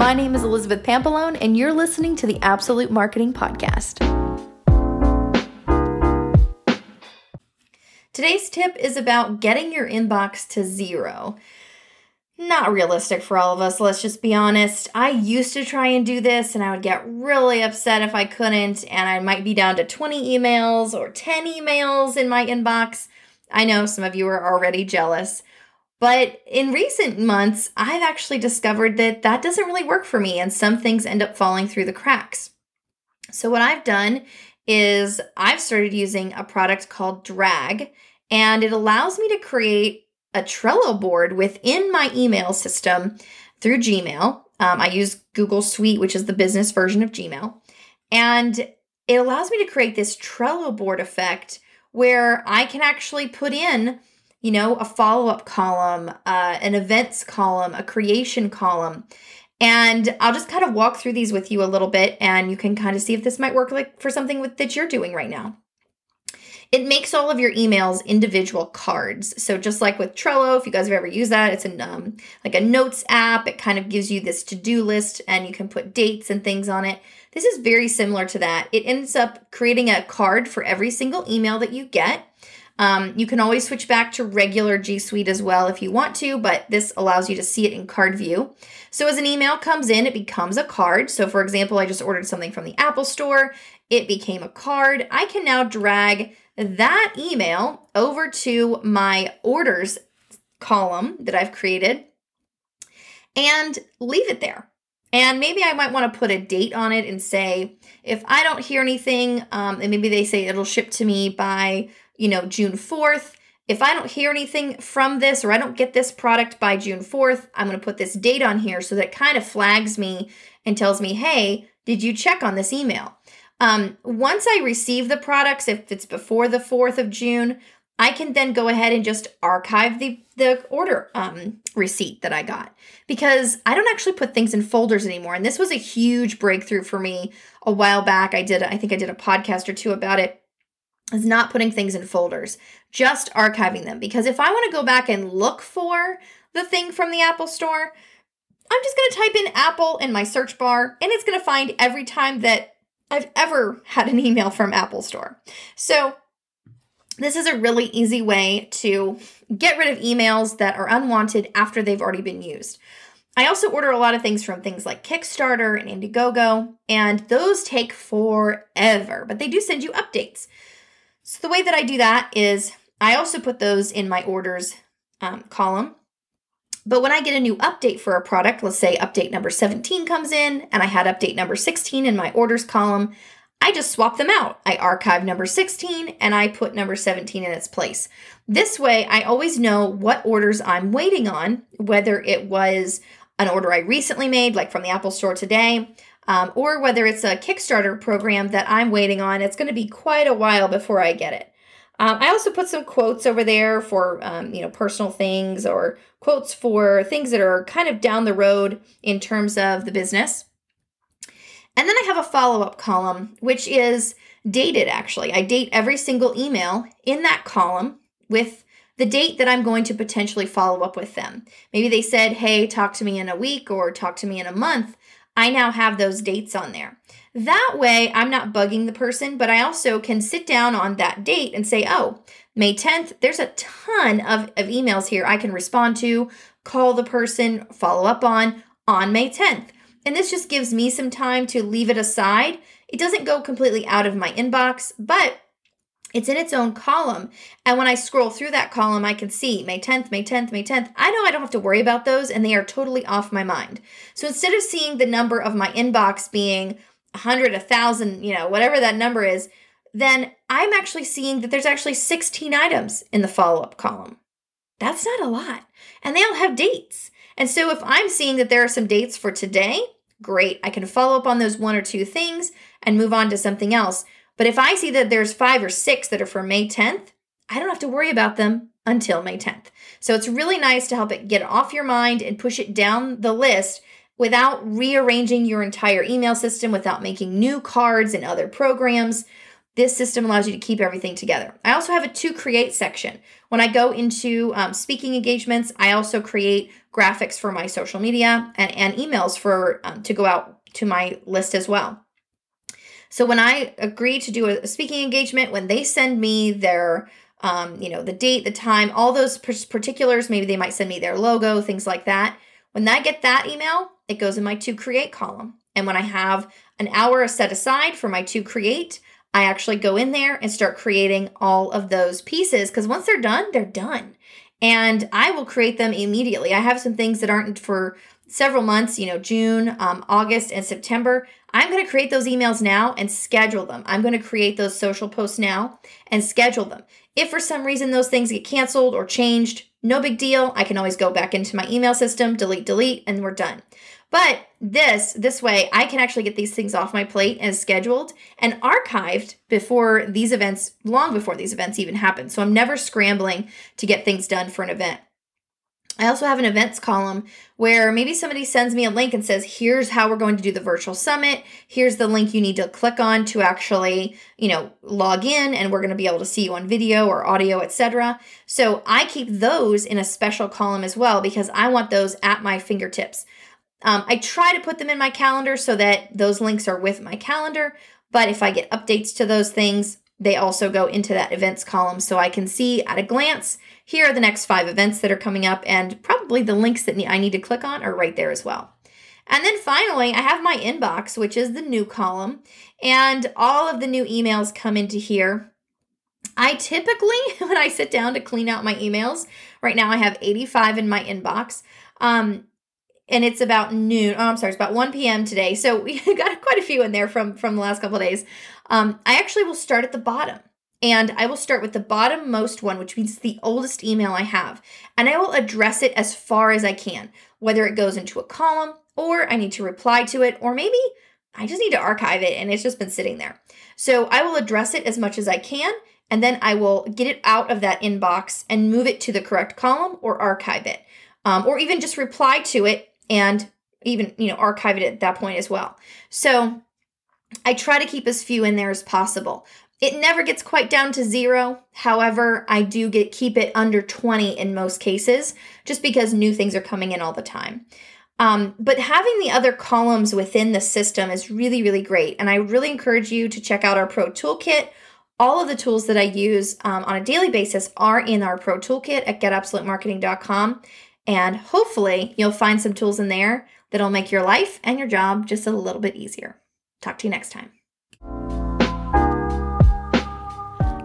My name is Elizabeth Pampalone, and you're listening to the Absolute Marketing Podcast. Today's tip is about getting your inbox to zero. Not realistic for all of us, let's just be honest. I used to try and do this, and I would get really upset if I couldn't, and I might be down to 20 emails or 10 emails in my inbox. I know some of you are already jealous. But in recent months, I've actually discovered that that doesn't really work for me, and some things end up falling through the cracks. So, what I've done is I've started using a product called Drag, and it allows me to create a Trello board within my email system through Gmail. Um, I use Google Suite, which is the business version of Gmail. And it allows me to create this Trello board effect where I can actually put in you know, a follow up column, uh, an events column, a creation column. And I'll just kind of walk through these with you a little bit and you can kind of see if this might work like for something with, that you're doing right now. It makes all of your emails individual cards. So just like with Trello, if you guys have ever used that, it's a um, like a notes app. It kind of gives you this to-do list and you can put dates and things on it. This is very similar to that. It ends up creating a card for every single email that you get. Um, you can always switch back to regular G Suite as well if you want to, but this allows you to see it in card view. So as an email comes in, it becomes a card. So for example, I just ordered something from the Apple Store, it became a card. I can now drag that email over to my orders column that I've created and leave it there. And maybe I might want to put a date on it and say, if I don't hear anything, um, and maybe they say it'll ship to me by you know, June 4th. If I don't hear anything from this or I don't get this product by June 4th, I'm going to put this date on here so that it kind of flags me and tells me, hey, did you check on this email? Um, once I receive the products, if it's before the 4th of June, I can then go ahead and just archive the, the order um, receipt that I got because I don't actually put things in folders anymore. And this was a huge breakthrough for me a while back. I did, I think I did a podcast or two about it is not putting things in folders, just archiving them. Because if I want to go back and look for the thing from the Apple Store, I'm just going to type in Apple in my search bar and it's going to find every time that I've ever had an email from Apple Store. So, this is a really easy way to get rid of emails that are unwanted after they've already been used. I also order a lot of things from things like Kickstarter and Indiegogo, and those take forever, but they do send you updates. So the way that I do that is I also put those in my orders um, column. But when I get a new update for a product, let's say update number 17 comes in and I had update number 16 in my orders column, I just swap them out. I archive number 16 and I put number 17 in its place. This way, I always know what orders I'm waiting on, whether it was an order I recently made, like from the Apple Store today, um, or whether it's a Kickstarter program that I'm waiting on. It's going to be quite a while before I get it. Um, I also put some quotes over there for um, you know personal things or quotes for things that are kind of down the road in terms of the business. And then I have a follow up column, which is dated actually. I date every single email in that column with the date that I'm going to potentially follow up with them. Maybe they said, hey, talk to me in a week or talk to me in a month. I now have those dates on there. That way, I'm not bugging the person, but I also can sit down on that date and say, oh, May 10th, there's a ton of, of emails here I can respond to, call the person, follow up on on May 10th. And this just gives me some time to leave it aside. It doesn't go completely out of my inbox, but it's in its own column. And when I scroll through that column, I can see May 10th, May 10th, May 10th. I know I don't have to worry about those and they are totally off my mind. So instead of seeing the number of my inbox being 100, 1,000, you know, whatever that number is, then I'm actually seeing that there's actually 16 items in the follow up column. That's not a lot. And they all have dates. And so if I'm seeing that there are some dates for today, great. I can follow up on those one or two things and move on to something else. But if I see that there's five or six that are for May 10th, I don't have to worry about them until May 10th. So it's really nice to help it get off your mind and push it down the list without rearranging your entire email system, without making new cards and other programs. this system allows you to keep everything together. I also have a to create section. When I go into um, speaking engagements, I also create graphics for my social media and, and emails for um, to go out to my list as well. So when I agree to do a speaking engagement, when they send me their um, you know, the date, the time, all those particulars, maybe they might send me their logo, things like that. When I get that email, it goes in my to create column. And when I have an hour set aside for my to create, I actually go in there and start creating all of those pieces because once they're done, they're done. And I will create them immediately. I have some things that aren't for several months, you know, June, um, August, and September. I'm going to create those emails now and schedule them. I'm going to create those social posts now and schedule them. If for some reason those things get canceled or changed, no big deal. I can always go back into my email system, delete, delete, and we're done. But this this way I can actually get these things off my plate as scheduled and archived before these events long before these events even happen. So I'm never scrambling to get things done for an event. I also have an events column where maybe somebody sends me a link and says, "Here's how we're going to do the virtual summit. Here's the link you need to click on to actually, you know, log in and we're going to be able to see you on video or audio, etc." So, I keep those in a special column as well because I want those at my fingertips. Um, I try to put them in my calendar so that those links are with my calendar, but if I get updates to those things, they also go into that events column so I can see at a glance here are the next five events that are coming up, and probably the links that I need to click on are right there as well. And then finally, I have my inbox, which is the new column, and all of the new emails come into here. I typically, when I sit down to clean out my emails, right now I have 85 in my inbox. Um, and it's about noon. Oh, I'm sorry, it's about 1 p.m. today. So we got quite a few in there from from the last couple of days. Um, I actually will start at the bottom. And I will start with the bottom most one, which means the oldest email I have. And I will address it as far as I can, whether it goes into a column or I need to reply to it, or maybe I just need to archive it and it's just been sitting there. So I will address it as much as I can, and then I will get it out of that inbox and move it to the correct column or archive it, um, or even just reply to it and even you know archive it at that point as well. So I try to keep as few in there as possible. It never gets quite down to zero. However, I do get keep it under 20 in most cases, just because new things are coming in all the time. Um, but having the other columns within the system is really, really great. And I really encourage you to check out our Pro Toolkit. All of the tools that I use um, on a daily basis are in our Pro Toolkit at getabsolutemarketing.com. And hopefully, you'll find some tools in there that'll make your life and your job just a little bit easier. Talk to you next time.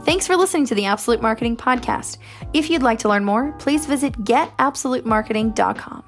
Thanks for listening to the Absolute Marketing Podcast. If you'd like to learn more, please visit getabsolutemarketing.com.